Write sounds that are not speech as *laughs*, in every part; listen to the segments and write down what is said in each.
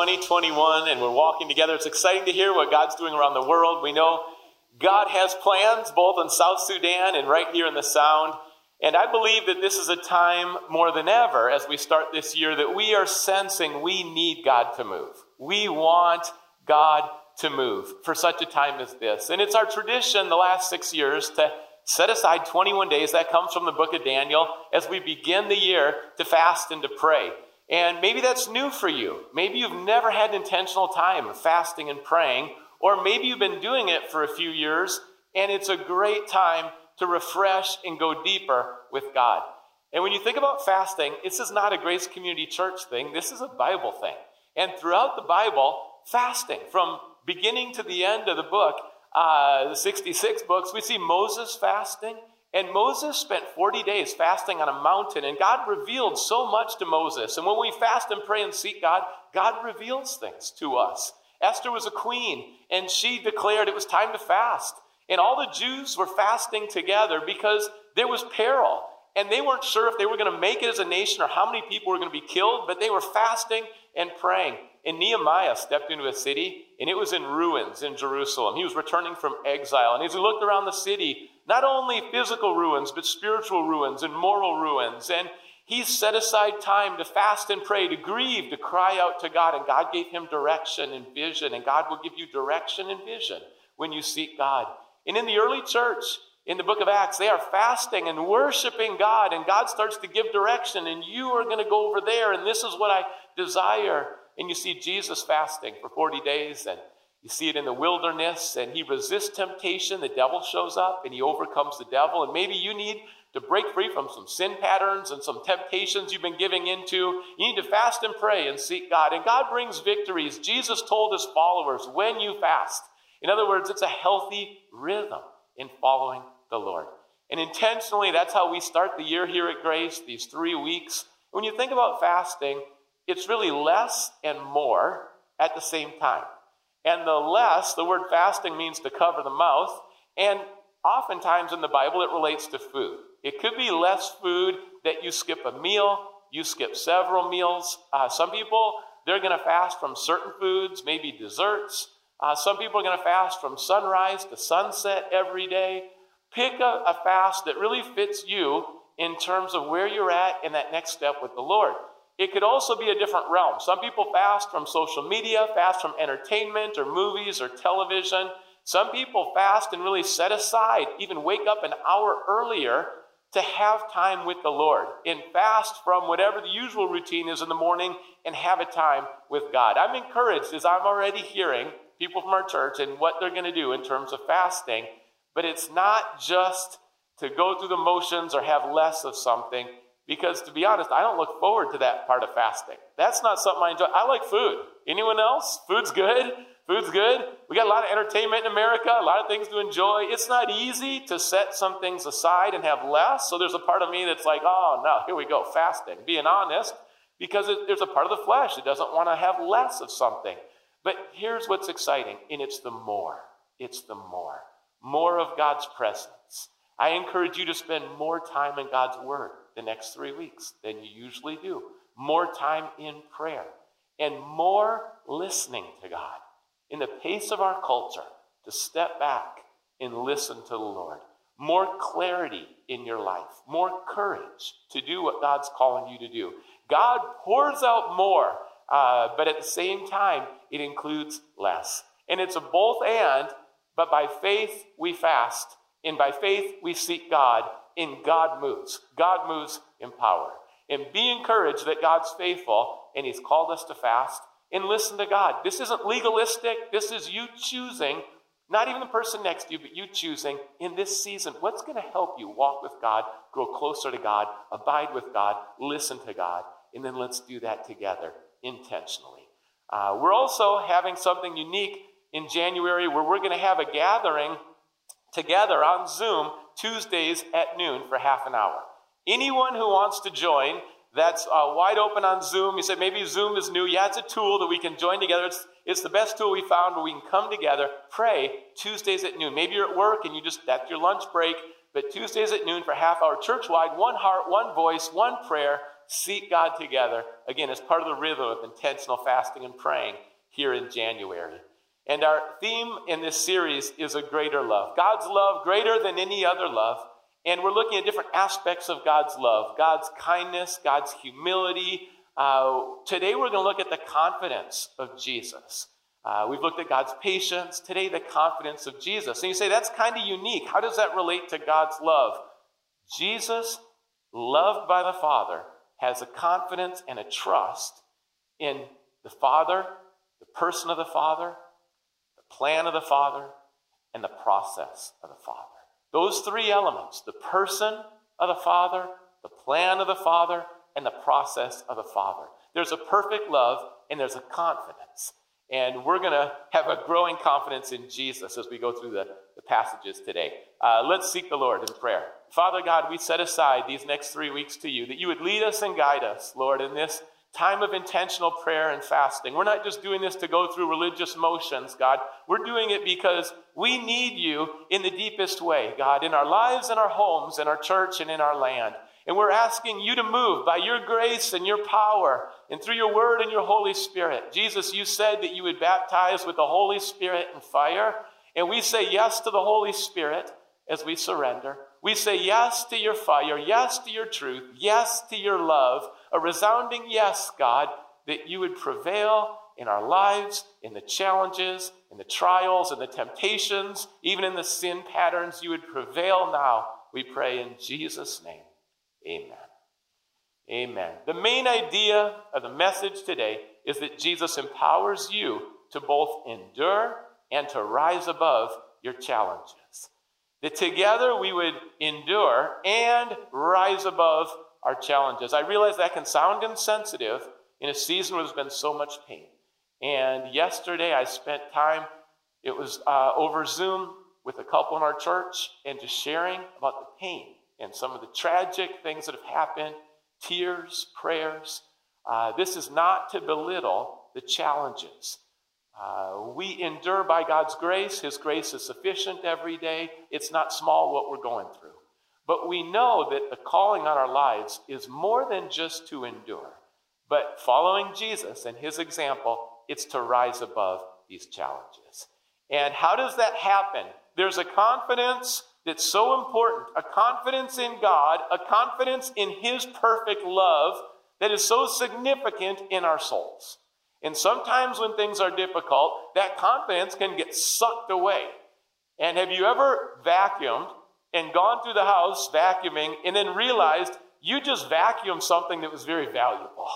begin 2021 and we're walking together. It's exciting to hear what God's doing around the world. We know God has plans both in South Sudan and right here in the Sound. And I believe that this is a time more than ever as we start this year that we are sensing we need God to move. We want God to move for such a time as this. And it's our tradition the last six years to set aside 21 days, that comes from the book of Daniel, as we begin the year to fast and to pray. And maybe that's new for you. Maybe you've never had intentional time of fasting and praying, or maybe you've been doing it for a few years, and it's a great time to refresh and go deeper with God. And when you think about fasting, this is not a Grace Community Church thing, this is a Bible thing. And throughout the Bible, fasting, from beginning to the end of the book, uh, the 66 books, we see Moses fasting. And Moses spent 40 days fasting on a mountain, and God revealed so much to Moses. And when we fast and pray and seek God, God reveals things to us. Esther was a queen, and she declared it was time to fast. And all the Jews were fasting together because there was peril. And they weren't sure if they were going to make it as a nation or how many people were going to be killed, but they were fasting and praying. And Nehemiah stepped into a city, and it was in ruins in Jerusalem. He was returning from exile. And as he looked around the city, not only physical ruins, but spiritual ruins and moral ruins. And he set aside time to fast and pray, to grieve, to cry out to God. And God gave him direction and vision. And God will give you direction and vision when you seek God. And in the early church, in the book of Acts, they are fasting and worshiping God, and God starts to give direction, and you are going to go over there, and this is what I desire. And you see Jesus fasting for 40 days, and you see it in the wilderness, and he resists temptation. The devil shows up, and he overcomes the devil. And maybe you need to break free from some sin patterns and some temptations you've been giving into. You need to fast and pray and seek God. And God brings victories. Jesus told his followers, when you fast. In other words, it's a healthy rhythm in following the Lord. And intentionally, that's how we start the year here at Grace, these three weeks. When you think about fasting, it's really less and more at the same time. And the less, the word fasting means to cover the mouth. And oftentimes in the Bible, it relates to food. It could be less food that you skip a meal, you skip several meals. Uh, some people, they're going to fast from certain foods, maybe desserts. Uh, some people are going to fast from sunrise to sunset every day. Pick a, a fast that really fits you in terms of where you're at in that next step with the Lord. It could also be a different realm. Some people fast from social media, fast from entertainment or movies or television. Some people fast and really set aside, even wake up an hour earlier to have time with the Lord and fast from whatever the usual routine is in the morning and have a time with God. I'm encouraged as I'm already hearing people from our church and what they're going to do in terms of fasting, but it's not just to go through the motions or have less of something. Because to be honest, I don't look forward to that part of fasting. That's not something I enjoy. I like food. Anyone else? Food's good. Food's good. We got a lot of entertainment in America, a lot of things to enjoy. It's not easy to set some things aside and have less. So there's a part of me that's like, oh no, here we go, fasting. Being honest, because it, there's a part of the flesh that doesn't want to have less of something. But here's what's exciting, and it's the more. It's the more. More of God's presence. I encourage you to spend more time in God's Word the next three weeks than you usually do. More time in prayer and more listening to God. In the pace of our culture, to step back and listen to the Lord. More clarity in your life, more courage to do what God's calling you to do. God pours out more, uh, but at the same time, it includes less. And it's a both and, but by faith we fast, and by faith we seek God, in God moves. God moves in power. And be encouraged that God's faithful and He's called us to fast. And listen to God. This isn't legalistic. This is you choosing, not even the person next to you, but you choosing in this season what's going to help you walk with God, grow closer to God, abide with God, listen to God. And then let's do that together intentionally. Uh, we're also having something unique in January where we're going to have a gathering together on Zoom Tuesdays at noon for half an hour. Anyone who wants to join, that's uh, wide open on Zoom. You said maybe Zoom is new. Yeah, it's a tool that we can join together. It's, it's the best tool we found where we can come together, pray Tuesdays at noon. Maybe you're at work and you just, that's your lunch break, but Tuesdays at noon for half hour, church wide, one heart, one voice, one prayer, seek God together, again, as part of the rhythm of intentional fasting and praying here in January. And our theme in this series is a greater love. God's love greater than any other love. And we're looking at different aspects of God's love God's kindness, God's humility. Uh, today we're going to look at the confidence of Jesus. Uh, we've looked at God's patience. Today, the confidence of Jesus. And you say, that's kind of unique. How does that relate to God's love? Jesus, loved by the Father, has a confidence and a trust in the Father, the person of the Father, the plan of the Father, and the process of the Father. Those three elements the person of the Father, the plan of the Father, and the process of the Father. There's a perfect love and there's a confidence. And we're going to have a growing confidence in Jesus as we go through the, the passages today. Uh, let's seek the Lord in prayer. Father God, we set aside these next three weeks to you that you would lead us and guide us, Lord, in this time of intentional prayer and fasting. We're not just doing this to go through religious motions, God. We're doing it because we need you in the deepest way, God, in our lives, in our homes, in our church, and in our land. And we're asking you to move by your grace and your power and through your word and your Holy Spirit. Jesus, you said that you would baptize with the Holy Spirit and fire. And we say yes to the Holy Spirit as we surrender. We say yes to your fire, yes to your truth, yes to your love, a resounding yes, God, that you would prevail in our lives, in the challenges, in the trials, in the temptations, even in the sin patterns. You would prevail now, we pray in Jesus' name. Amen. Amen. The main idea of the message today is that Jesus empowers you to both endure and to rise above your challenges. That together we would endure and rise above our challenges. I realize that can sound insensitive in a season where there's been so much pain. And yesterday I spent time, it was uh, over Zoom with a couple in our church, and just sharing about the pain and some of the tragic things that have happened tears, prayers. Uh, this is not to belittle the challenges. Uh, we endure by God's grace. His grace is sufficient every day. It's not small what we're going through. But we know that the calling on our lives is more than just to endure. But following Jesus and his example, it's to rise above these challenges. And how does that happen? There's a confidence that's so important a confidence in God, a confidence in His perfect love that is so significant in our souls. And sometimes when things are difficult, that confidence can get sucked away. And have you ever vacuumed and gone through the house vacuuming and then realized you just vacuumed something that was very valuable?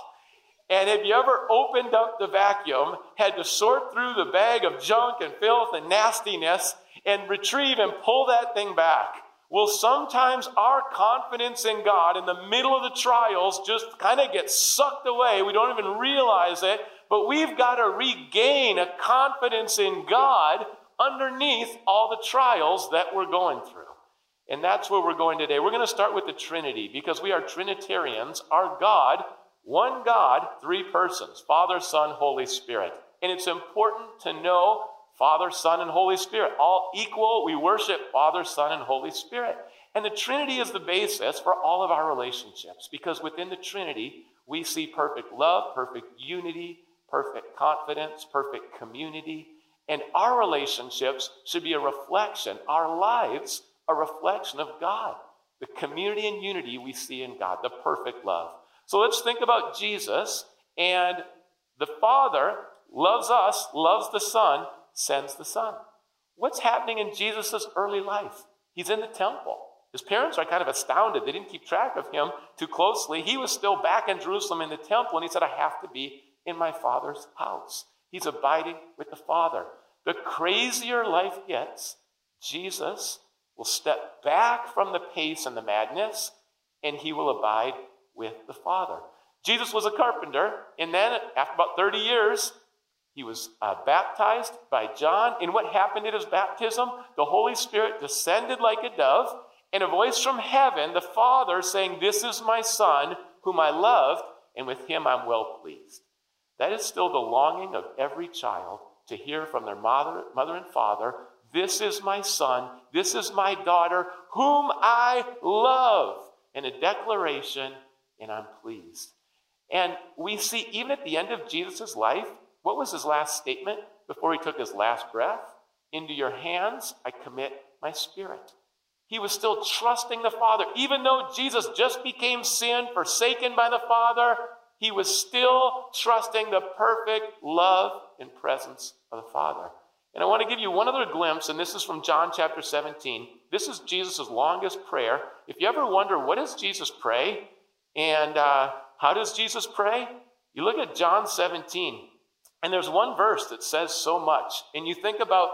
And have you ever opened up the vacuum, had to sort through the bag of junk and filth and nastiness, and retrieve and pull that thing back. Well, sometimes our confidence in God in the middle of the trials just kind of gets sucked away. We don't even realize it, but we've got to regain a confidence in God underneath all the trials that we're going through. And that's where we're going today. We're going to start with the Trinity because we are Trinitarians. Our God, one God, three persons Father, Son, Holy Spirit. And it's important to know Father, Son, and Holy Spirit. All equal. We worship Father, Son, and Holy Spirit. And the Trinity is the basis for all of our relationships because within the Trinity, we see perfect love, perfect unity, perfect confidence, perfect community. And our relationships should be a reflection, our lives, a reflection of God, the community and unity we see in God, the perfect love. So let's think about Jesus and the Father loves us, loves the Son, sends the Son. What's happening in Jesus' early life? He's in the temple. His parents are kind of astounded. They didn't keep track of him too closely. He was still back in Jerusalem in the temple, and he said, I have to be in my Father's house. He's abiding with the Father. The crazier life gets, Jesus will step back from the pace and the madness, and he will abide with the Father. Jesus was a carpenter, and then after about 30 years, he was uh, baptized by John. And what happened at his baptism? The Holy Spirit descended like a dove, and a voice from heaven, the Father, saying, This is my Son, whom I loved, and with him I'm well pleased. That is still the longing of every child to hear from their mother, mother and father, This is my son, this is my daughter, whom I love. And a declaration and I'm pleased. And we see, even at the end of Jesus' life, what was his last statement before he took his last breath? Into your hands I commit my spirit. He was still trusting the Father. Even though Jesus just became sin, forsaken by the Father, he was still trusting the perfect love and presence of the Father. And I want to give you one other glimpse, and this is from John chapter 17. This is Jesus' longest prayer. If you ever wonder, what does Jesus pray? And uh, how does Jesus pray? You look at John 17, and there's one verse that says so much. And you think about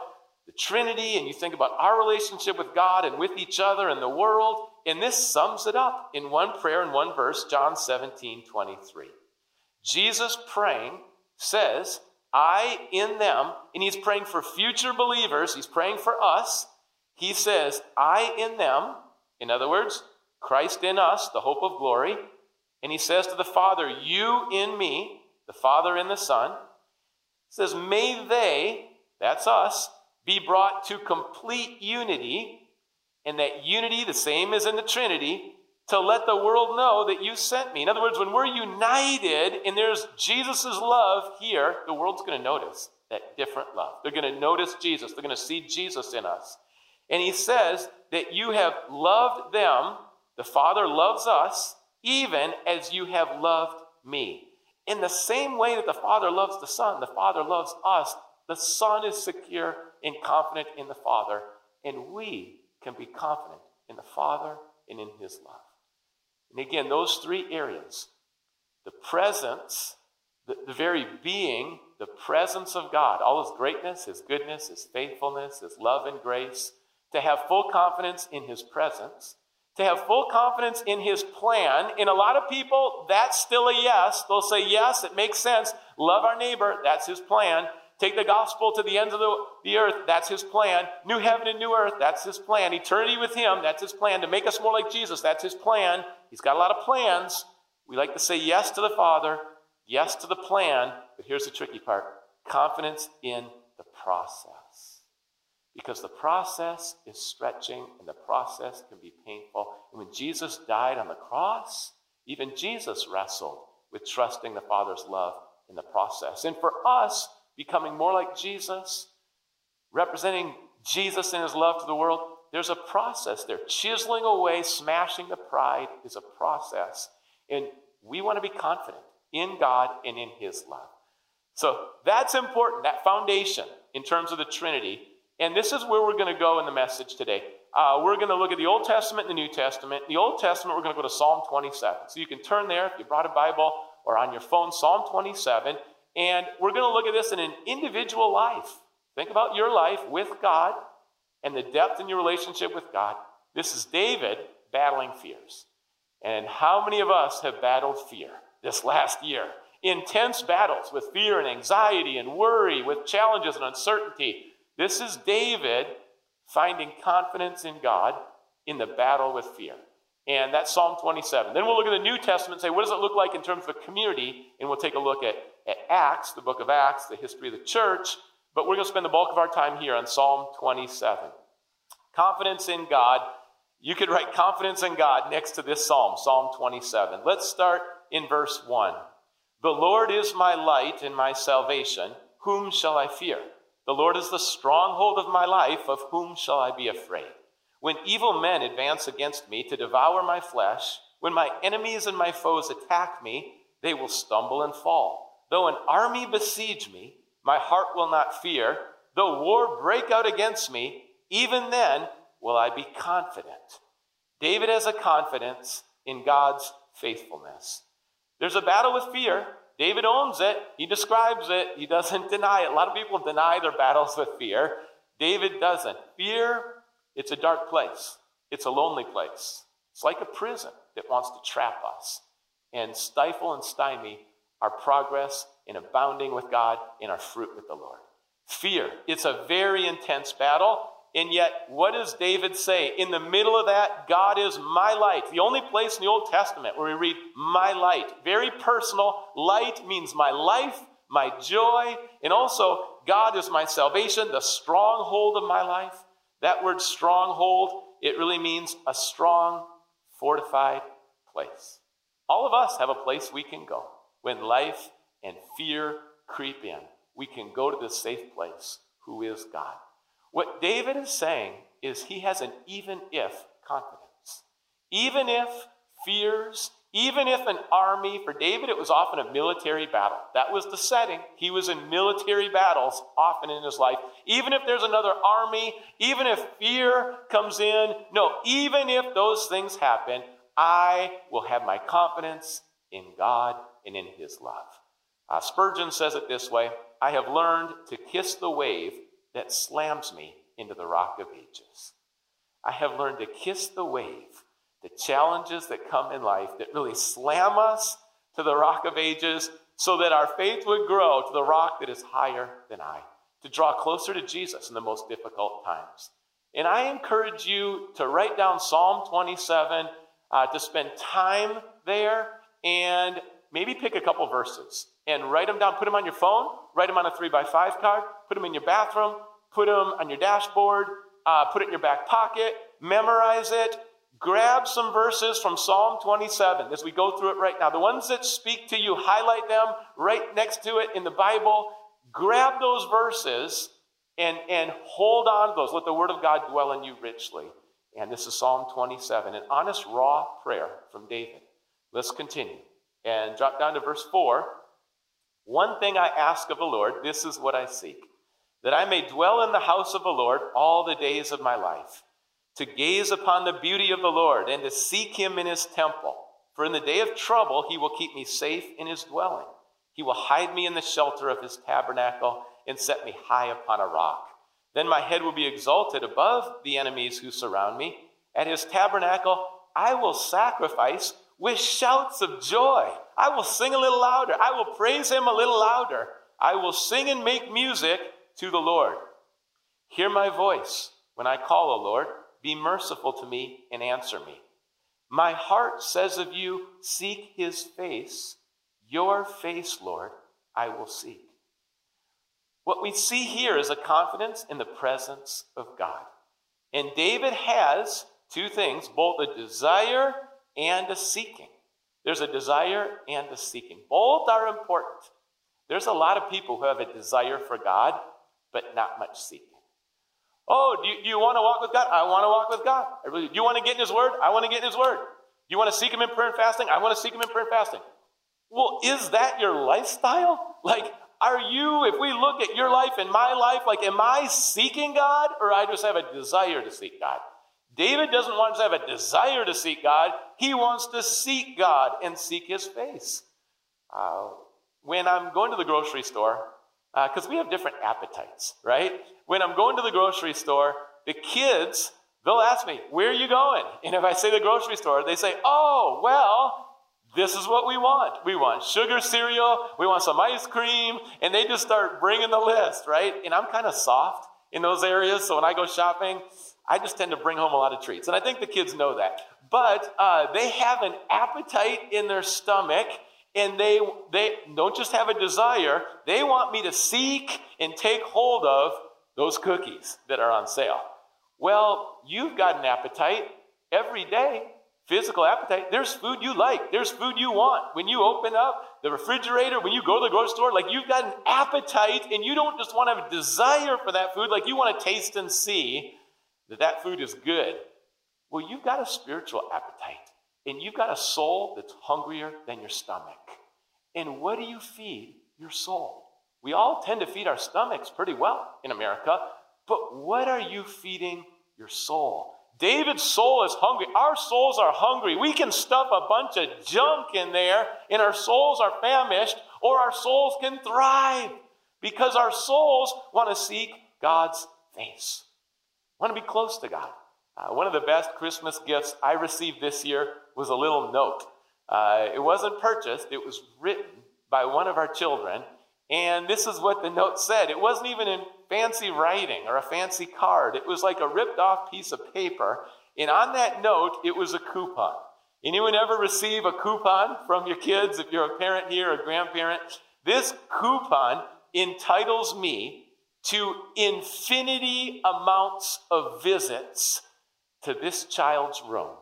the Trinity, and you think about our relationship with God and with each other and the world, and this sums it up in one prayer in one verse, John 17, 23. Jesus praying says, I in them, and he's praying for future believers, he's praying for us. He says, I in them, in other words, Christ in us, the hope of glory. And he says to the Father, You in me, the Father in the Son, says, May they, that's us, be brought to complete unity, and that unity, the same as in the Trinity, to let the world know that you sent me. In other words, when we're united and there's Jesus' love here, the world's going to notice that different love. They're going to notice Jesus, they're going to see Jesus in us. And he says that you have loved them, the Father loves us, even as you have loved me. In the same way that the Father loves the Son, the Father loves us. The Son is secure and confident in the Father, and we can be confident in the Father and in His love. And again, those three areas the presence, the, the very being, the presence of God, all His greatness, His goodness, His faithfulness, His love and grace, to have full confidence in His presence, to have full confidence in His plan. In a lot of people, that's still a yes. They'll say, yes, it makes sense. Love our neighbor, that's His plan. Take the gospel to the ends of the, the earth. That's his plan. New heaven and new earth. That's his plan. Eternity with him. That's his plan. To make us more like Jesus. That's his plan. He's got a lot of plans. We like to say yes to the Father, yes to the plan. But here's the tricky part confidence in the process. Because the process is stretching and the process can be painful. And when Jesus died on the cross, even Jesus wrestled with trusting the Father's love in the process. And for us, becoming more like Jesus, representing Jesus and his love to the world, there's a process there. Chiseling away, smashing the pride is a process. And we want to be confident in God and in his love. So that's important, that foundation in terms of the Trinity. And this is where we're going to go in the message today. Uh, we're going to look at the Old Testament and the New Testament. In the Old Testament, we're going to go to Psalm 27. So you can turn there if you brought a Bible or on your phone, Psalm 27. And we're going to look at this in an individual life. Think about your life with God and the depth in your relationship with God. This is David battling fears. And how many of us have battled fear this *laughs* last year? Intense battles with fear and anxiety and worry, with challenges and uncertainty. This is David finding confidence in God in the battle with fear. And that's Psalm 27. Then we'll look at the New Testament and say, what does it look like in terms of a community? And we'll take a look at at Acts, the book of Acts, the history of the church, but we're going to spend the bulk of our time here on Psalm 27. Confidence in God. You could write confidence in God next to this psalm, Psalm 27. Let's start in verse 1. The Lord is my light and my salvation. Whom shall I fear? The Lord is the stronghold of my life. Of whom shall I be afraid? When evil men advance against me to devour my flesh, when my enemies and my foes attack me, they will stumble and fall. Though an army besiege me, my heart will not fear. Though war break out against me, even then will I be confident. David has a confidence in God's faithfulness. There's a battle with fear. David owns it. He describes it. He doesn't *laughs* deny it. A lot of people deny their battles with fear. David doesn't. Fear, it's a dark place. It's a lonely place. It's like a prison that wants to trap us and stifle and stymie our progress in abounding with God in our fruit with the Lord. Fear. It's a very intense battle. And yet, what does David say? In the middle of that, God is my light. The only place in the Old Testament where we read my light. Very personal. Light means my life, my joy, and also God is my salvation, the stronghold of my life. That word stronghold, it really means a strong, fortified place All of us have a place we can go when life and fear creep in. We can go to this safe place, who is God. What David is saying is he has an even if confidence. Even if fears, even if an army, for David it was often a military battle. That was the setting. He was in military battles often in his life. Even if there's another army, even if fear comes in, no, even if those things happen, I will have my confidence in God and in his love. Uh, Spurgeon says it this way I have learned to kiss the wave that slams me into the rock of ages. I have learned to kiss the wave, the challenges that come in life that really slam us to the rock of ages so that our faith would grow to the rock that is higher than I, to draw closer to Jesus in the most difficult times. And I encourage you to write down Psalm 27, uh, to spend time there, and maybe pick a couple verses and write them down. Put them on your phone, write them on a three by five card, put them in your bathroom, put them on your dashboard, uh, put it in your back pocket, memorize it. Grab some verses from Psalm 27 as we go through it right now. The ones that speak to you, highlight them right next to it in the Bible. Grab those verses and, and hold on to those. Let the Word of God dwell in you richly. And this is Psalm 27, an honest, raw prayer from David. Let's continue. And drop down to verse 4. One thing I ask of the Lord, this is what I seek that I may dwell in the house of the Lord all the days of my life, to gaze upon the beauty of the Lord and to seek him in his temple. For in the day of trouble, he will keep me safe in his dwelling. He will hide me in the shelter of his tabernacle and set me high upon a rock. Then my head will be exalted above the enemies who surround me. At his tabernacle, I will sacrifice with shouts of joy. I will sing a little louder. I will praise him a little louder. I will sing and make music to the Lord. Hear my voice when I call, O Lord. Be merciful to me and answer me. My heart says of you, Seek his face. Your face, Lord, I will seek. What we see here is a confidence in the presence of God. And David has two things both a desire and a seeking. There's a desire and a seeking. Both are important. There's a lot of people who have a desire for God, but not much seeking. Oh, do you, do you want to walk with God? I want to walk with God. Really, do you want to get in His Word? I want to get in His Word. Do you want to seek Him in prayer and fasting? I want to seek Him in prayer and fasting. Well, is that your lifestyle? *laughs* Like, are you, if we look at your life and my life, like, am I seeking God or I just have a desire to seek God? David doesn't want to have a desire to seek God. He wants to seek God and seek His face. Uh, when I'm going to the grocery store, because uh, we have different appetites, right? When I'm going to the grocery store, the kids, they'll ask me, Where are you going? And if I say the grocery store, they say, Oh, well, this is what we want. We want sugar cereal, we want some ice cream, and they just start bringing the list, right? And I'm kind of soft in those areas, so when I go shopping, I just tend to bring home a lot of treats. And I think the kids know that. But uh, they have an appetite in their stomach and they, they don't just have a desire, they want me to seek and take hold of those cookies that are on sale. Well, you've got an appetite every day, physical appetite. There's food you like, there's food you want. When you open up the refrigerator, when you go to the grocery store, like you've got an appetite and you don't just want to have a desire for that food, like you want to taste and see that that food is good. Well, you've got a spiritual appetite. And you've got a soul that's hungrier than your stomach. And what do you feed your soul? We all tend to feed our stomachs pretty well in America, but what are you feeding your soul? David's soul is hungry. Our souls are hungry. We can stuff a bunch of junk in there, and our souls are famished, or our souls can thrive because our souls want to seek God's face, want to be close to God. Uh, one of the best Christmas gifts I received this year was a little note. Uh, it wasn't purchased, it was written by one of our children. And this is what the note said. It wasn't even in fancy writing or a fancy card, it was like a ripped off piece of paper. And on that note, it was a coupon. Anyone ever receive a coupon from your kids if you're a parent here, a grandparent? This coupon entitles me to infinity amounts of visits to this child's room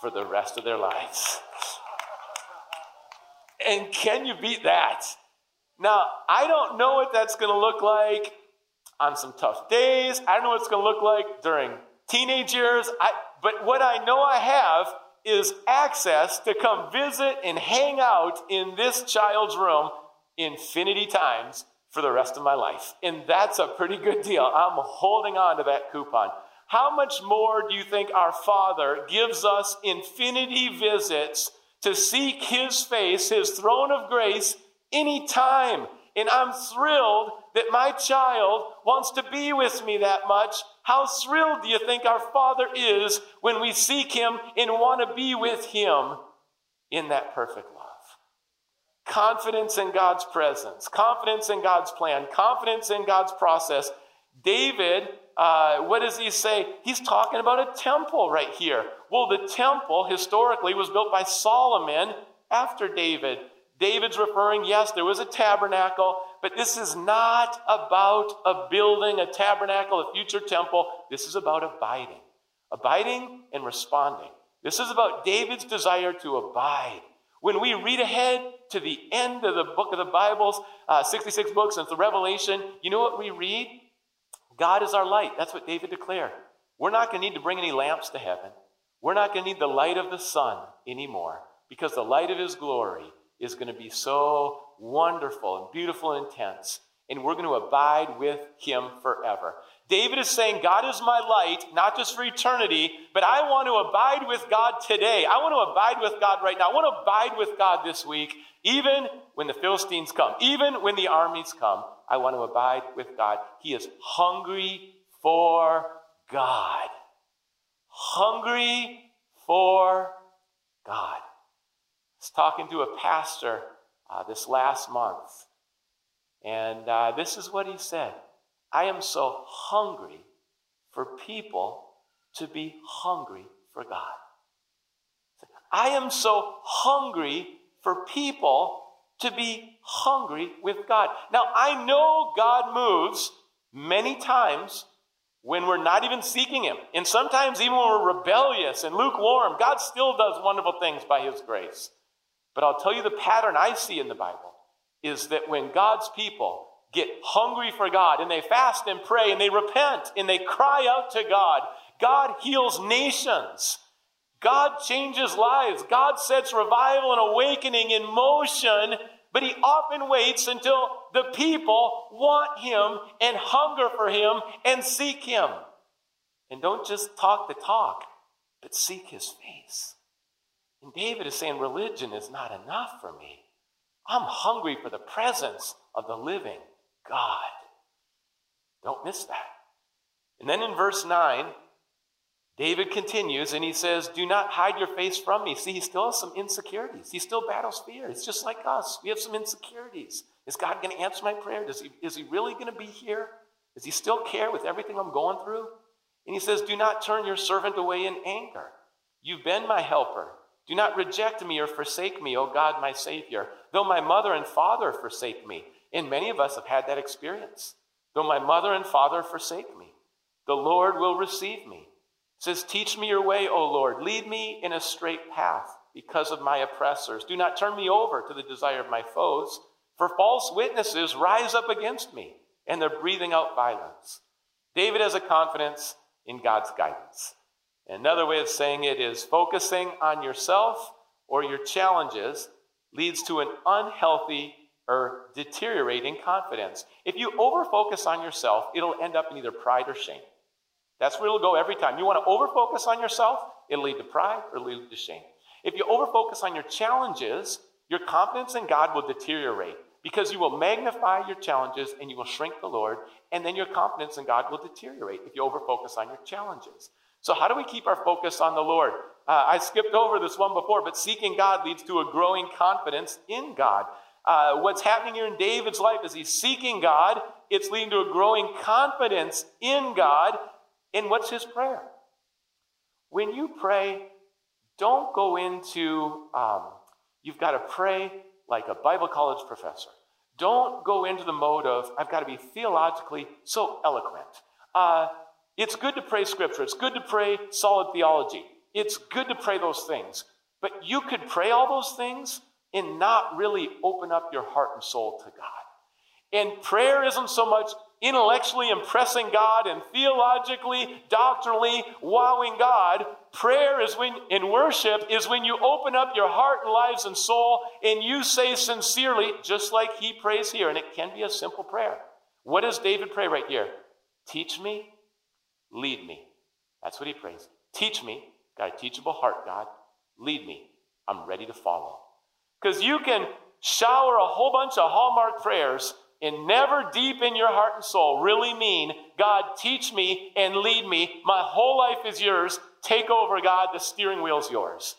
for the rest of their lives. And can you beat that? Now, I don't know what that's going to look like on some tough days. I don't know what it's going to look like during teenage years. I, but what I know I have is access to come visit and hang out in this child's room infinity times for the rest of my life. And that's a pretty good deal. I'm holding on to that coupon. How much more do you think our Father gives us infinity visits to seek His face, His throne of grace, anytime? And I'm thrilled that my child wants to be with me that much. How thrilled do you think our Father is when we seek Him and want to be with Him in that perfect? Confidence in God's presence, confidence in God's plan, confidence in God's process. David, uh, what does he say? He's talking about a temple right here. Well, the temple historically was built by Solomon after David. David's referring, yes, there was a tabernacle, but this is not about a building, a tabernacle, a future temple. This is about abiding, abiding and responding. This is about David's desire to abide. When we read ahead to the end of the book of the Bibles, uh, 66 books, and the Revelation, you know what we read? God is our light. That's what David declared. We're not going to need to bring any lamps to heaven. We're not going to need the light of the sun anymore because the light of his glory is going to be so wonderful and beautiful and intense. And we're going to abide with him forever. David is saying, God is my light, not just for eternity, but I want to abide with God today. I want to abide with God right now. I want to abide with God this week, even when the Philistines come, even when the armies come. I want to abide with God. He is hungry for God. Hungry for God I was talking to a pastor uh, this last month, and uh, this is what he said I am so hungry for people to be hungry for God. I am so hungry for people to be hungry with God. Now, I know God moves many times when we're not even seeking Him. And sometimes, even when we're rebellious and lukewarm, God still does wonderful things by His grace. But I'll tell you the pattern I see in the Bible is that when God's people get hungry for God and they fast and pray and they repent and they cry out to God, God heals nations. God changes lives. God sets revival and awakening in motion, but He often waits until the people want Him and hunger for Him and seek Him. And don't just talk the talk, but seek His face. And David is saying, religion is not enough for me. I'm hungry for the presence of the living God. Don't miss that. And then in verse 9, David continues and he says, Do not hide your face from me. See, he still has some insecurities. He still battles fear. It's just like us. We have some insecurities. Is God going to answer my prayer? Does he, is he really going to be here? Does he still care with everything I'm going through? And he says, Do not turn your servant away in anger. You've been my helper. Do not reject me or forsake me, O God, my Savior, though my mother and father forsake me. And many of us have had that experience. Though my mother and father forsake me, the Lord will receive me. It says, Teach me your way, O Lord. Lead me in a straight path because of my oppressors. Do not turn me over to the desire of my foes, for false witnesses rise up against me, and they're breathing out violence. David has a confidence in God's guidance. Another way of saying it is focusing on yourself or your challenges leads to an unhealthy or deteriorating confidence. If you overfocus on yourself, it'll end up in either pride or shame. That's where it'll go every time. You want to overfocus on yourself, it'll lead to pride or lead to shame. If you overfocus on your challenges, your confidence in God will deteriorate because you will magnify your challenges and you will shrink the Lord, and then your confidence in God will deteriorate if you overfocus on your challenges. So, how do we keep our focus on the Lord? Uh, I skipped over this one before, but seeking God leads to a growing confidence in God. Uh, what's happening here in David's life is he's seeking God, it's leading to a growing confidence in God. And what's his prayer? When you pray, don't go into, um, you've got to pray like a Bible college professor. Don't go into the mode of, I've got to be theologically so eloquent. Uh, it's good to pray scripture. It's good to pray solid theology. It's good to pray those things. But you could pray all those things and not really open up your heart and soul to God. And prayer isn't so much intellectually impressing God and theologically, doctrinally wowing God. Prayer is when, in worship, is when you open up your heart and lives and soul and you say sincerely, just like he prays here. And it can be a simple prayer. What does David pray right here? Teach me, lead me. That's what he prays. Teach me. Got a teachable heart, God. Lead me. I'm ready to follow. Because you can shower a whole bunch of Hallmark prayers and never deep in your heart and soul really mean, God, teach me and lead me. My whole life is yours. Take over, God. The steering wheel's yours.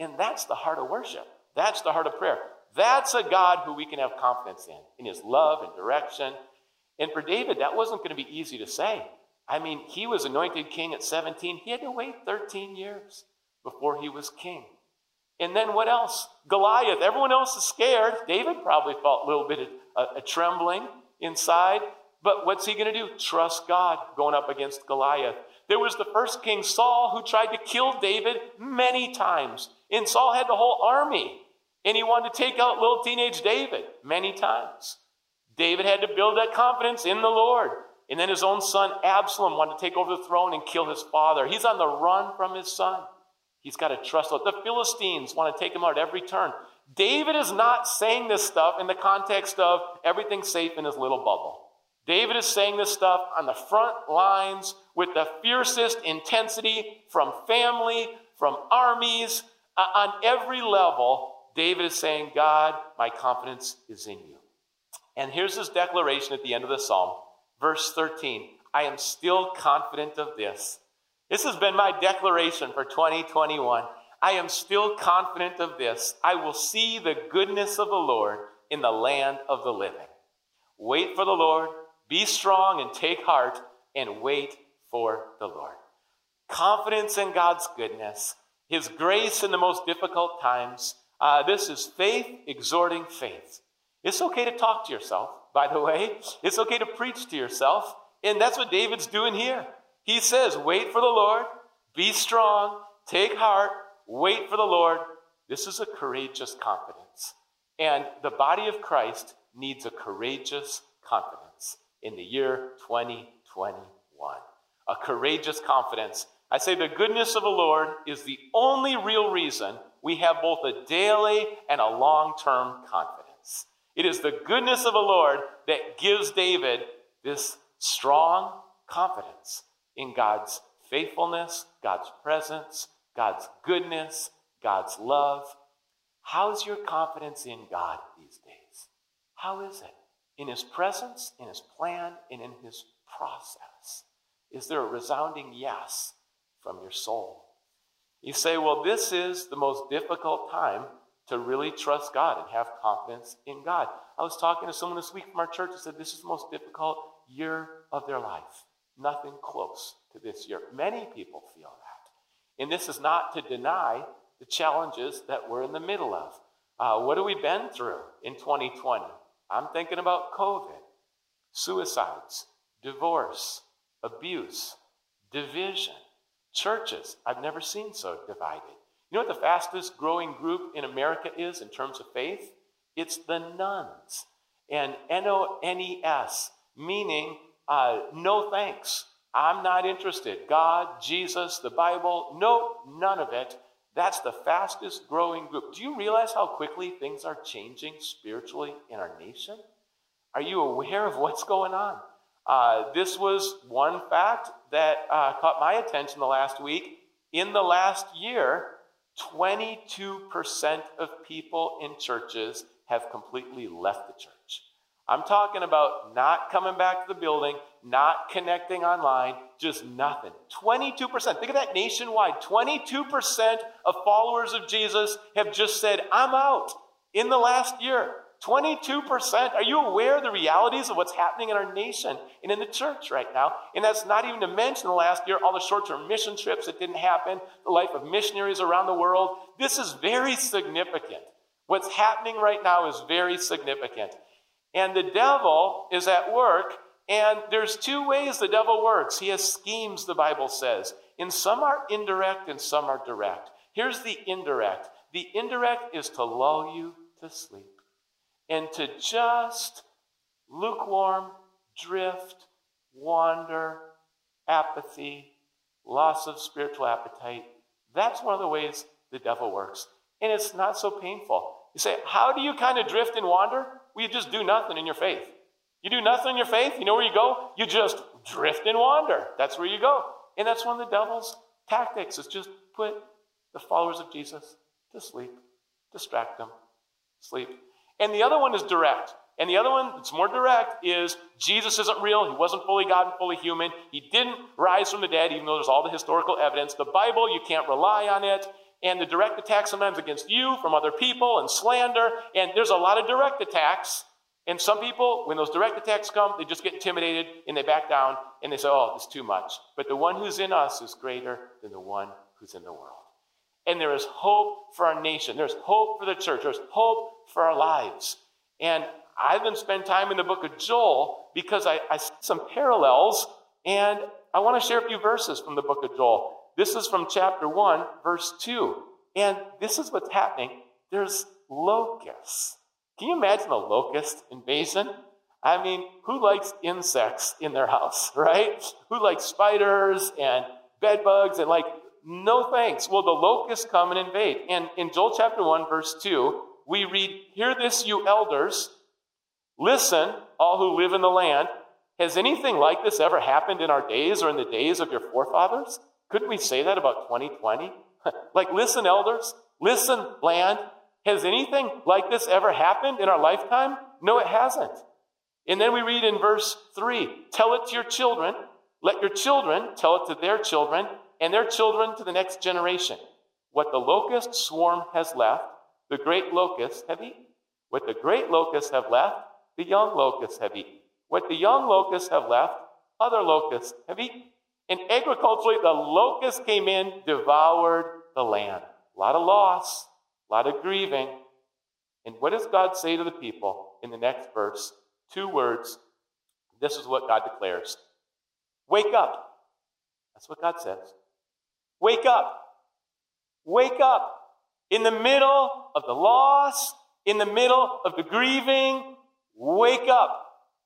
And that's the heart of worship. That's the heart of prayer. That's a God who we can have confidence in, in his love and direction. And for David, that wasn't going to be easy to say. I mean, he was anointed king at 17. He had to wait 13 years before he was king. And then what else? Goliath. Everyone else is scared. David probably felt a little bit of a, a trembling inside. But what's he going to do? Trust God going up against Goliath. There was the first king, Saul, who tried to kill David many times. And Saul had the whole army. And he wanted to take out little teenage David many times. David had to build that confidence in the Lord. And then his own son, Absalom, wanted to take over the throne and kill his father. He's on the run from his son. He's got to trust. The Philistines want to take him out every turn. David is not saying this stuff in the context of everything's safe in his little bubble. David is saying this stuff on the front lines with the fiercest intensity from family, from armies, uh, on every level. David is saying, God, my confidence is in you. And here's his declaration at the end of the psalm, verse 13 I am still confident of this. This has been my declaration for 2021. I am still confident of this. I will see the goodness of the Lord in the land of the living. Wait for the Lord, be strong and take heart, and wait for the Lord. Confidence in God's goodness, His grace in the most difficult times. Uh, this is faith exhorting faith. It's okay to talk to yourself, by the way. It's okay to preach to yourself. And that's what David's doing here. He says, Wait for the Lord, be strong, take heart, Wait for the Lord. This is a courageous confidence. And the body of Christ needs a courageous confidence in the year 2021. A courageous confidence. I say the goodness of the Lord is the only real reason we have both a daily and a long term confidence. It is the goodness of the Lord that gives David this strong confidence in God's faithfulness, God's presence, God's goodness, God's love. How's your confidence in God these days? How is it? In His presence, in His plan, and in His process? Is there a resounding yes from your soul? You say, well, this is the most difficult time to really trust God and have confidence in God. I was talking to someone this week from our church who said this is the most difficult year of their life. Nothing close to this year. Many people feel that. And this is not to deny the challenges that we're in the middle of. Uh, what have we been through in 2020? I'm thinking about COVID, suicides, divorce, abuse, division, churches. I've never seen so divided. You know what the fastest growing group in America is in terms of faith? It's the nones. And N O N E S, meaning uh, no thanks. I'm not interested. God, Jesus, the Bible, no, none of it. That's the fastest growing group. Do you realize how quickly things are changing spiritually in our nation? Are you aware of what's going on? Uh, this was one fact that uh, caught my attention the last week. In the last year, 22% of people in churches have completely left the church. I'm talking about not coming back to the building, not connecting online, just nothing. 22%. Think of that nationwide. 22% of followers of Jesus have just said, I'm out in the last year. 22%. Are you aware of the realities of what's happening in our nation and in the church right now? And that's not even to mention the last year, all the short term mission trips that didn't happen, the life of missionaries around the world. This is very significant. What's happening right now is very significant. And the devil is at work, and there's two ways the devil works. He has schemes, the Bible says. And some are indirect and some are direct. Here's the indirect the indirect is to lull you to to sleep and to just lukewarm, drift, wander, apathy, loss of spiritual appetite. That's one of the ways the devil works. And it's not so painful. You say, How do you kind of drift and wander? Well, you just do nothing in your faith. You do nothing in your faith, you know where you go? You just drift and wander. That's where you go. And that's one of the devil's tactics, is just put the followers of Jesus to sleep, distract them, sleep. And the other one is direct. And the other one that's more direct is Jesus isn't real. He wasn't fully God and fully human. He didn't rise from the dead, even though there's all the historical evidence. The Bible, you can't rely on it. And the direct attack sometimes against you from other people and slander. And there's a lot of direct attacks. And some people, when those direct attacks come, they just get intimidated and they back down and they say, oh, it's too much. But the one who's in us is greater than the one who's in the world. And there is hope for our nation. There's hope for the church. There's hope for our lives. And I've been spending time in the book of Joel because I, I see some parallels, and I want to share a few verses from the book of Joel. This is from chapter 1, verse 2. And this is what's happening. There's locusts. Can you imagine a locust invasion? I mean, who likes insects in their house, *laughs* right? Who likes spiders and bed bugs and like, no thanks. Well, the locusts come and invade. And in Joel chapter 1, verse 2, we read, Hear this, you elders. Listen, all who live in the land. Has anything like this ever happened in our days or in the days of your forefathers? Couldn't we say that about 2020? *laughs* like, listen, elders. Listen, land. Has anything like this ever happened in our lifetime? No, it hasn't. And then we read in verse 3 Tell it to your children. Let your children tell it to their children, and their children to the next generation. What the locust swarm has left, the great locusts have eaten. What the great locusts have left, the young locusts have eaten. What the young locusts have left, other locusts have eaten. And agriculturally, the locusts came in, devoured the land. A lot of loss, a lot of grieving. And what does God say to the people in the next verse? Two words. This is what God declares Wake up. That's what God says. Wake up. Wake up. In the middle of the loss, in the middle of the grieving, wake up.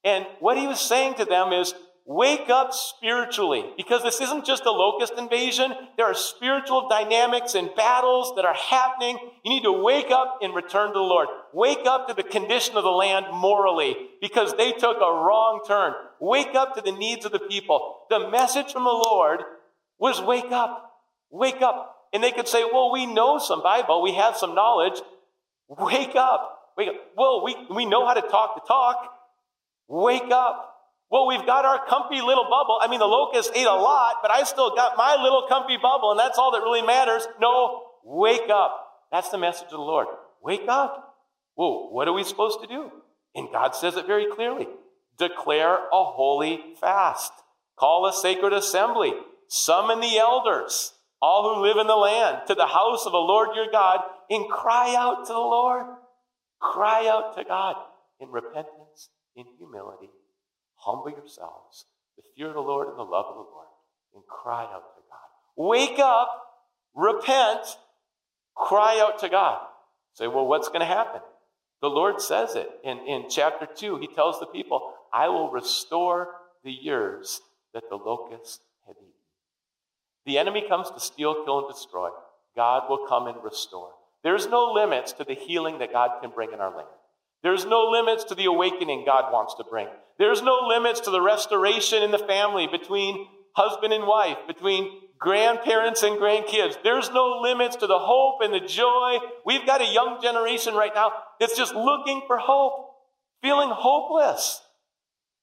And what he was saying to them is, wake up spiritually because this isn't just a locust invasion. There are spiritual dynamics and battles that are happening. You need to wake up and return to the Lord. Wake up to the condition of the land morally because they took a wrong turn. Wake up to the needs of the people. The message from the Lord was wake up, wake up. And they could say, well, we know some Bible, we have some knowledge. Wake up. Wake up. Well, we, we know how to talk the talk. Wake up. Well, we've got our comfy little bubble. I mean, the locust ate a lot, but I still got my little comfy bubble, and that's all that really matters. No, wake up. That's the message of the Lord. Wake up. Well, what are we supposed to do? And God says it very clearly declare a holy fast, call a sacred assembly, summon the elders, all who live in the land, to the house of the Lord your God, and cry out to the Lord. Cry out to God in repentance, in humility Humble yourselves, the fear of the Lord and the love of the Lord, and cry out to God. Wake up, repent, cry out to God. Say, well, what's going to happen? The Lord says it in, in chapter 2. He tells the people, I will restore the years that the locusts. The enemy comes to steal, kill, and destroy. God will come and restore. There's no limits to the healing that God can bring in our land. There's no limits to the awakening God wants to bring. There's no limits to the restoration in the family between husband and wife, between grandparents and grandkids. There's no limits to the hope and the joy. We've got a young generation right now that's just looking for hope, feeling hopeless.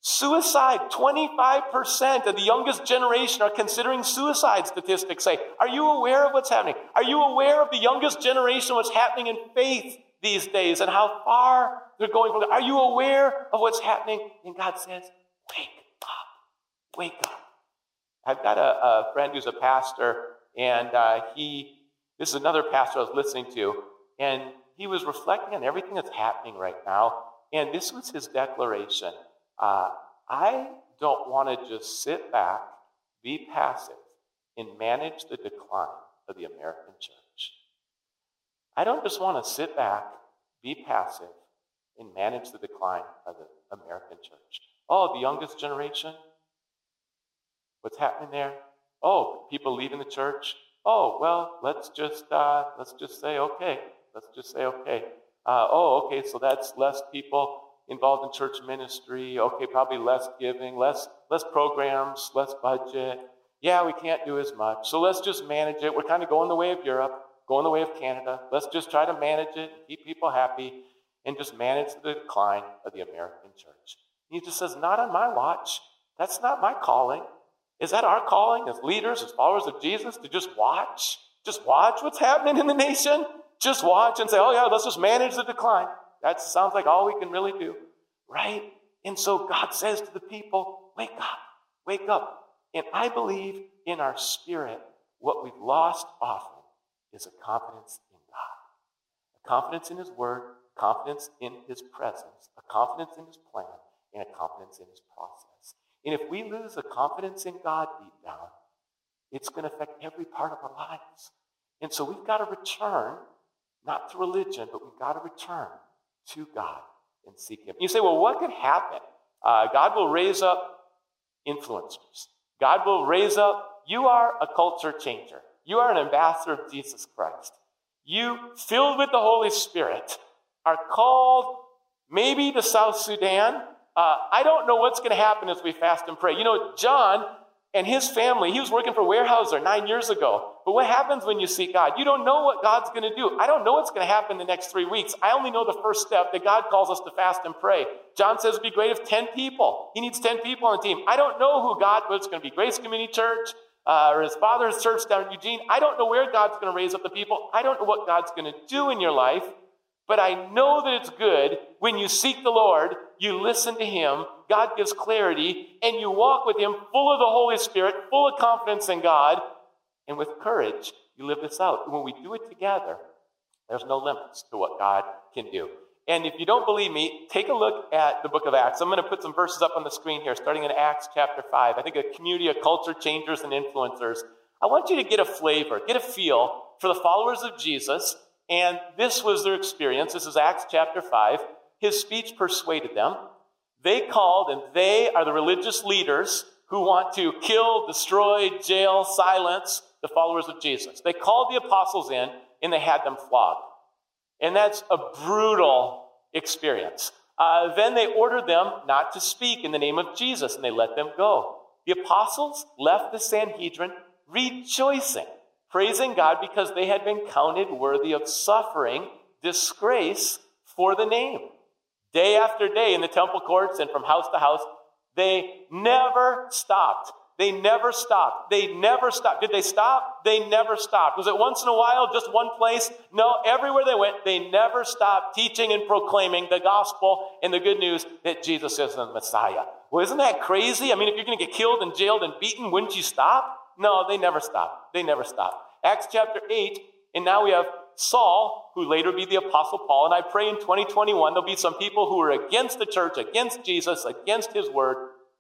Suicide, 25% of the youngest generation are considering suicide, statistics say. Are you aware of what's happening? Are you aware of the youngest generation, what's happening in faith? these days and how far they're going from. Are you aware of what's happening? And God says, Wake up, wake up. I've got a, a friend who's a pastor, and uh, he, this is another pastor I was listening to, and he was reflecting on everything that's happening right now. And this was his declaration uh, I don't want to just sit back, be passive, and manage the decline of the American church. I don't just want to sit back, be passive and manage the decline of the American church. Oh, the youngest generation? What's happening there? Oh, people leaving the church? Oh, well, let's just uh, let's just say okay. Let's just say okay. Uh, oh, okay, so that's less people involved in church ministry. Okay, probably less giving, less less programs, less budget. Yeah, we can't do as much. So let's just manage it. We're kind of going the way of Europe, going the way of Canada. Let's just try to manage it, keep people happy, and just manage the decline of the American church. he just says, Not on my watch. That's not my calling. Is that our calling as leaders, as followers of Jesus, to just watch? Just watch what's happening in the nation? Just watch and say, oh, yeah, let's just manage the decline. That sounds like all we can really do, right? And so God says to the people, wake up, wake up. And I believe in our spirit, what we've lost often is a confidence in God, a confidence in His Word, confidence in His presence, a confidence in His plan, and a confidence in His process. And if we lose a confidence in God deep down, it's going to affect every part of our lives. And so we've got to return, not to religion, but we've got to return to God and seek Him. You say, well, what could happen? Uh, God will raise up influencers. God will raise up, you are a culture changer. You are an ambassador of Jesus Christ. You, filled with the Holy Spirit, are called maybe to South Sudan, uh, I don't know what's going to happen as we fast and pray. You know, John and his family, he was working for Weyerhaeuser nine years ago. But what happens when you seek God? You don't know what God's going to do. I don't know what's going to happen the next three weeks. I only know the first step that God calls us to fast and pray. John says it'd be great if 10 people. He needs 10 people on the team. I don't know who God, whether it's going to be Grace Community Church uh, or his father's church down in Eugene. I don't know where God's going to raise up the people. I don't know what God's going to do in your life. But I know that it's good when you seek the Lord, you listen to Him, God gives clarity, and you walk with Him full of the Holy Spirit, full of confidence in God, and with courage, you live this out. When we do it together, there's no limits to what God can do. And if you don't believe me, take a look at the book of Acts. I'm going to put some verses up on the screen here, starting in Acts chapter 5. I think a community of culture changers and influencers. I want you to get a flavor, get a feel for the followers of Jesus and this was their experience. This is Acts chapter 5. His speech persuaded them. They called, and they are the religious leaders who want to kill, destroy, jail, silence the followers of Jesus. They called the apostles in and they had them flogged. And that's a brutal experience. Uh, then they ordered them not to speak in the name of Jesus and they let them go. The apostles left the Sanhedrin rejoicing praising God because they had been counted worthy of suffering disgrace for the name. Day after day in the temple courts and from house to house, they never stopped. They never stopped. They never stopped. Did they stop? They never stopped. Was it once in a while, just one place? No, everywhere they went, they never stopped teaching and proclaiming the gospel and the good news that Jesus is the Messiah. Well, isn't that crazy? I mean, if you're going to get killed and jailed and beaten, wouldn't you stop? No, they never stopped. They never stopped. Acts chapter 8, and now we have Saul, who later be the Apostle Paul. And I pray in 2021 there'll be some people who are against the church, against Jesus, against his word,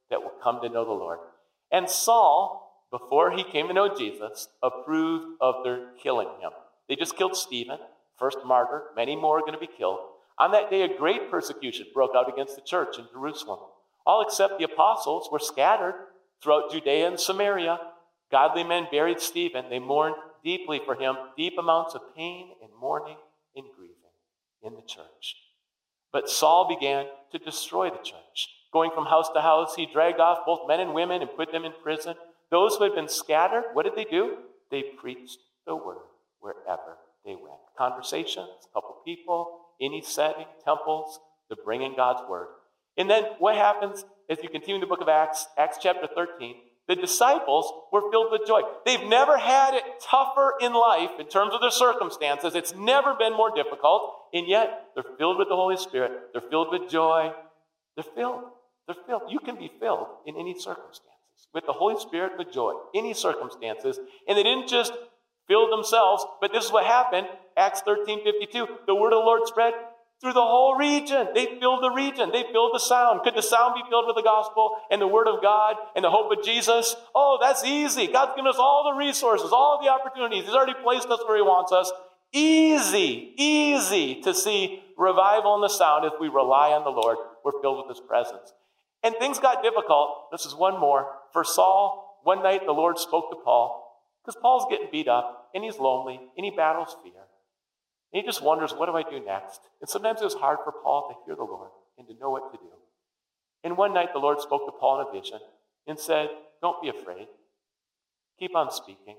that will come to know the Lord. And Saul, before he came to know Jesus, approved of their killing him. They just killed Stephen, first martyr. Many more are going to be killed. On that day, a great persecution broke out against the church in Jerusalem. All except the apostles were scattered throughout Judea and Samaria. Godly men buried Stephen. They mourned deeply for him, deep amounts of pain and mourning and grieving in the church. But Saul began to destroy the church. Going from house to house, he dragged off both men and women and put them in prison. Those who had been scattered, what did they do? They preached the word wherever they went. Conversations, a couple people, any setting, temples, to bring in God's word. And then what happens as you continue the book of Acts, Acts chapter 13? The disciples were filled with joy. They've never had it tougher in life in terms of their circumstances. It's never been more difficult. And yet, they're filled with the Holy Spirit. They're filled with joy. They're filled. They're filled. You can be filled in any circumstances with the Holy Spirit, with joy, any circumstances. And they didn't just fill themselves, but this is what happened. Acts 13 52. The word of the Lord spread through the whole region. They filled the region. They filled the sound. Could the sound be filled with the gospel and the word of God and the hope of Jesus? Oh, that's easy. God's given us all the resources, all the opportunities. He's already placed us where He wants us. Easy, easy to see revival in the sound, if we rely on the Lord, we're filled with His presence. And things got difficult. This is one more. For Saul, one night the Lord spoke to Paul because Paul's getting beat up and he's lonely and he battles fear. And he just wonders, what do I do next? And sometimes it was hard for Paul to hear the Lord and to know what to do. And one night the Lord spoke to Paul in a vision and said, Don't be afraid. Keep on speaking.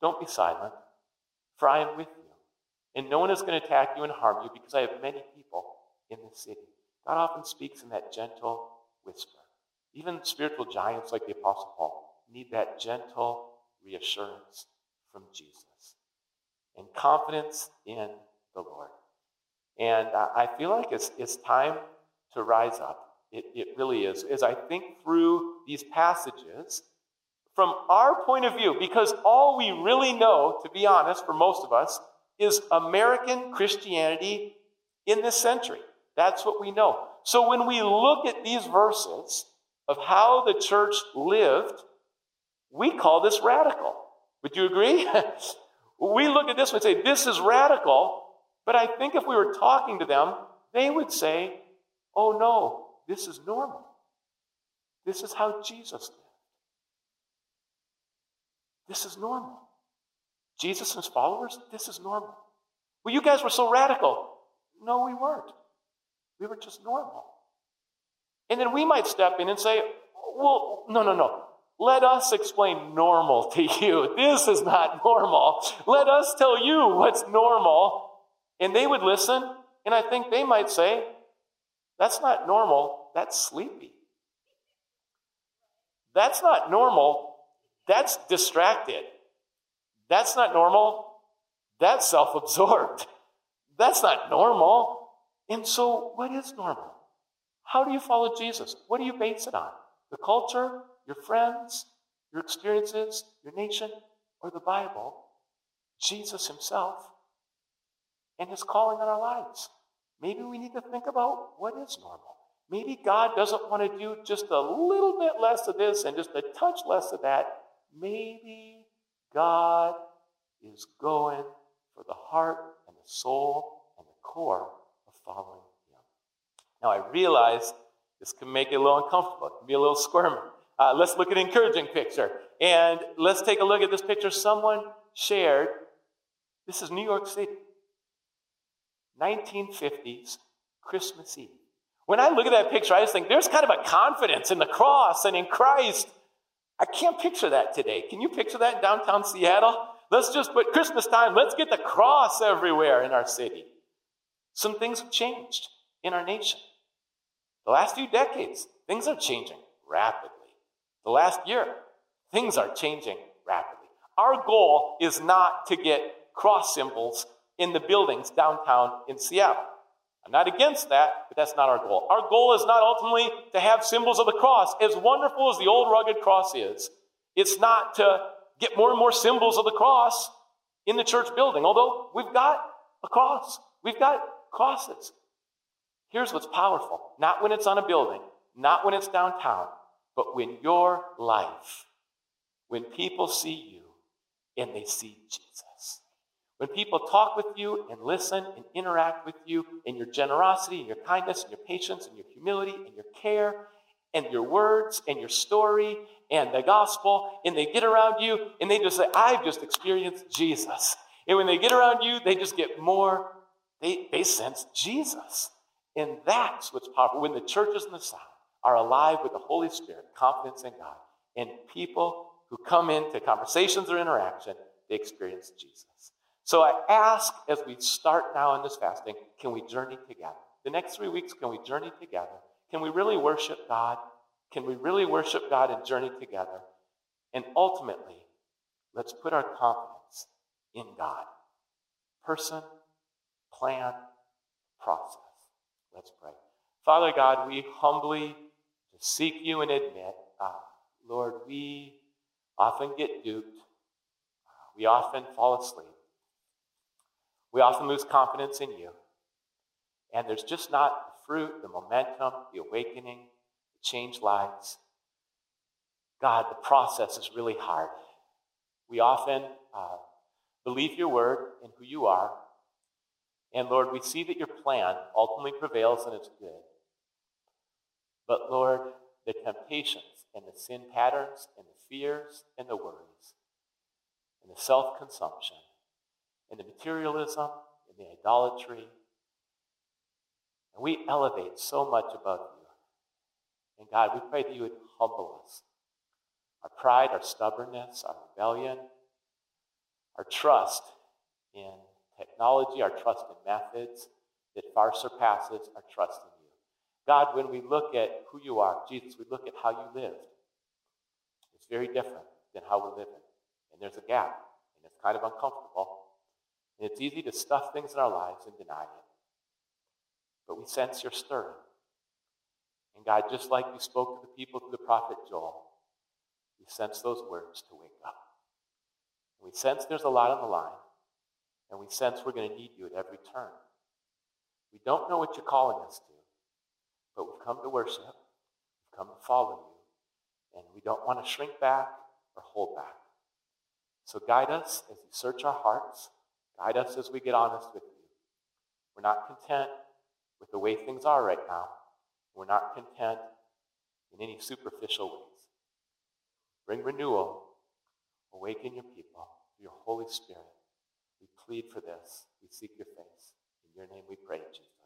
Don't be silent, for I am with you. And no one is going to attack you and harm you because I have many people in the city. God often speaks in that gentle whisper. Even spiritual giants like the Apostle Paul need that gentle reassurance from Jesus and confidence in the Lord. And I feel like it's, it's time to rise up. It, it really is. As I think through these passages, from our point of view, because all we really know, to be honest, for most of us, is American Christianity in this century. That's what we know. So when we look at these verses of how the church lived, we call this radical. Would you agree? *laughs* we look at this and say, this is radical. But I think if we were talking to them, they would say, oh no, this is normal. This is how Jesus lived. This is normal. Jesus and his followers, this is normal. Well, you guys were so radical. No, we weren't. We were just normal. And then we might step in and say, well, no, no, no. Let us explain normal to you. *laughs* This is not normal. Let us tell you what's normal. And they would listen, and I think they might say, that's not normal, that's sleepy. That's not normal, that's distracted. That's not normal, that's self absorbed. *laughs* That's not normal. And so, what is normal? How do you follow Jesus? What do you base it on? The culture, your friends, your experiences, your nation, or the Bible, Jesus Himself, and His calling on our lives. Maybe we need to think about what is normal. Maybe God doesn't want to do just a little bit less of this and just a touch less of that. Maybe God is going for the heart and the soul and the core of following Him. Now, I realize this can make it a little uncomfortable, it can be a little squirmy. Uh, let's look at an encouraging picture. And let's take a look at this picture someone shared. This is New York City, 1950s, Christmas Eve. When I look at that picture, I just think there's kind of a confidence in the cross and in Christ. I can't picture that today. Can you picture that in downtown Seattle? Let's just put Christmas time, let's get the cross everywhere in our city. Some things have changed in our nation. The last few decades, things are changing rapidly. The last year, things are changing rapidly. Our goal is not to get cross symbols in the buildings downtown in Seattle. I'm not against that, but that's not our goal. Our goal is not ultimately to have symbols of the cross. As wonderful as the old rugged cross is, it's not to get more and more symbols of the cross in the church building, although we've got a cross. We've got crosses. Here's what's powerful not when it's on a building, not when it's downtown, but when your life, when people see you and they see Jesus. When people talk with you and listen and interact with you in your generosity and your kindness and your patience and your humility and your care and your words and your story and the gospel, and they get around you and they just say, I've just experienced Jesus. And when they get around you, they just get more, they, they sense Jesus. And that's what's powerful. When the churches in the South are alive with the Holy Spirit, confidence in God, and people who come into conversations or interaction, they experience Jesus. So I ask as we start now in this fasting, can we journey together? The next three weeks, can we journey together? Can we really worship God? Can we really worship God and journey together? And ultimately, let's put our confidence in God. Person, plan, process. Let's pray. Father God, we humbly seek you and admit, uh, Lord, we often get duped. Uh, we often fall asleep. We often lose confidence in you. And there's just not the fruit, the momentum, the awakening, the changed lives. God, the process is really hard. We often uh, believe your word and who you are, And Lord, we see that your plan ultimately prevails and it's good. But Lord, the temptations and the sin patterns and the fears and the worries and the self consumption and the materialism and the idolatry. And we elevate so much above you. And God, we pray that you would humble us. Our pride, our stubbornness, our rebellion, our trust in technology, our trust in methods that far surpasses our trust in you. God, when we look at who you are, Jesus, we look at how you lived. It's very different than how we're living. And there's a gap, and it's kind of uncomfortable. And it's easy to stuff things in our lives and deny it. But we sense your stirring. And God, just like you spoke to the people through the prophet Joel, we sense those words to wake up. We sense there's a lot on the line. And we sense we're going to need you at every turn. We don't know what you're calling us to, but we've come to worship. We've come to follow you. And we don't want to shrink back or hold back. So guide us as you search our hearts. Guide us as we get honest with you. We're not content with the way things are right now. We're not content in any superficial ways. Bring renewal. Awaken your people through your Holy Spirit. We plead for this. We seek your face. In your name we pray, Jesus.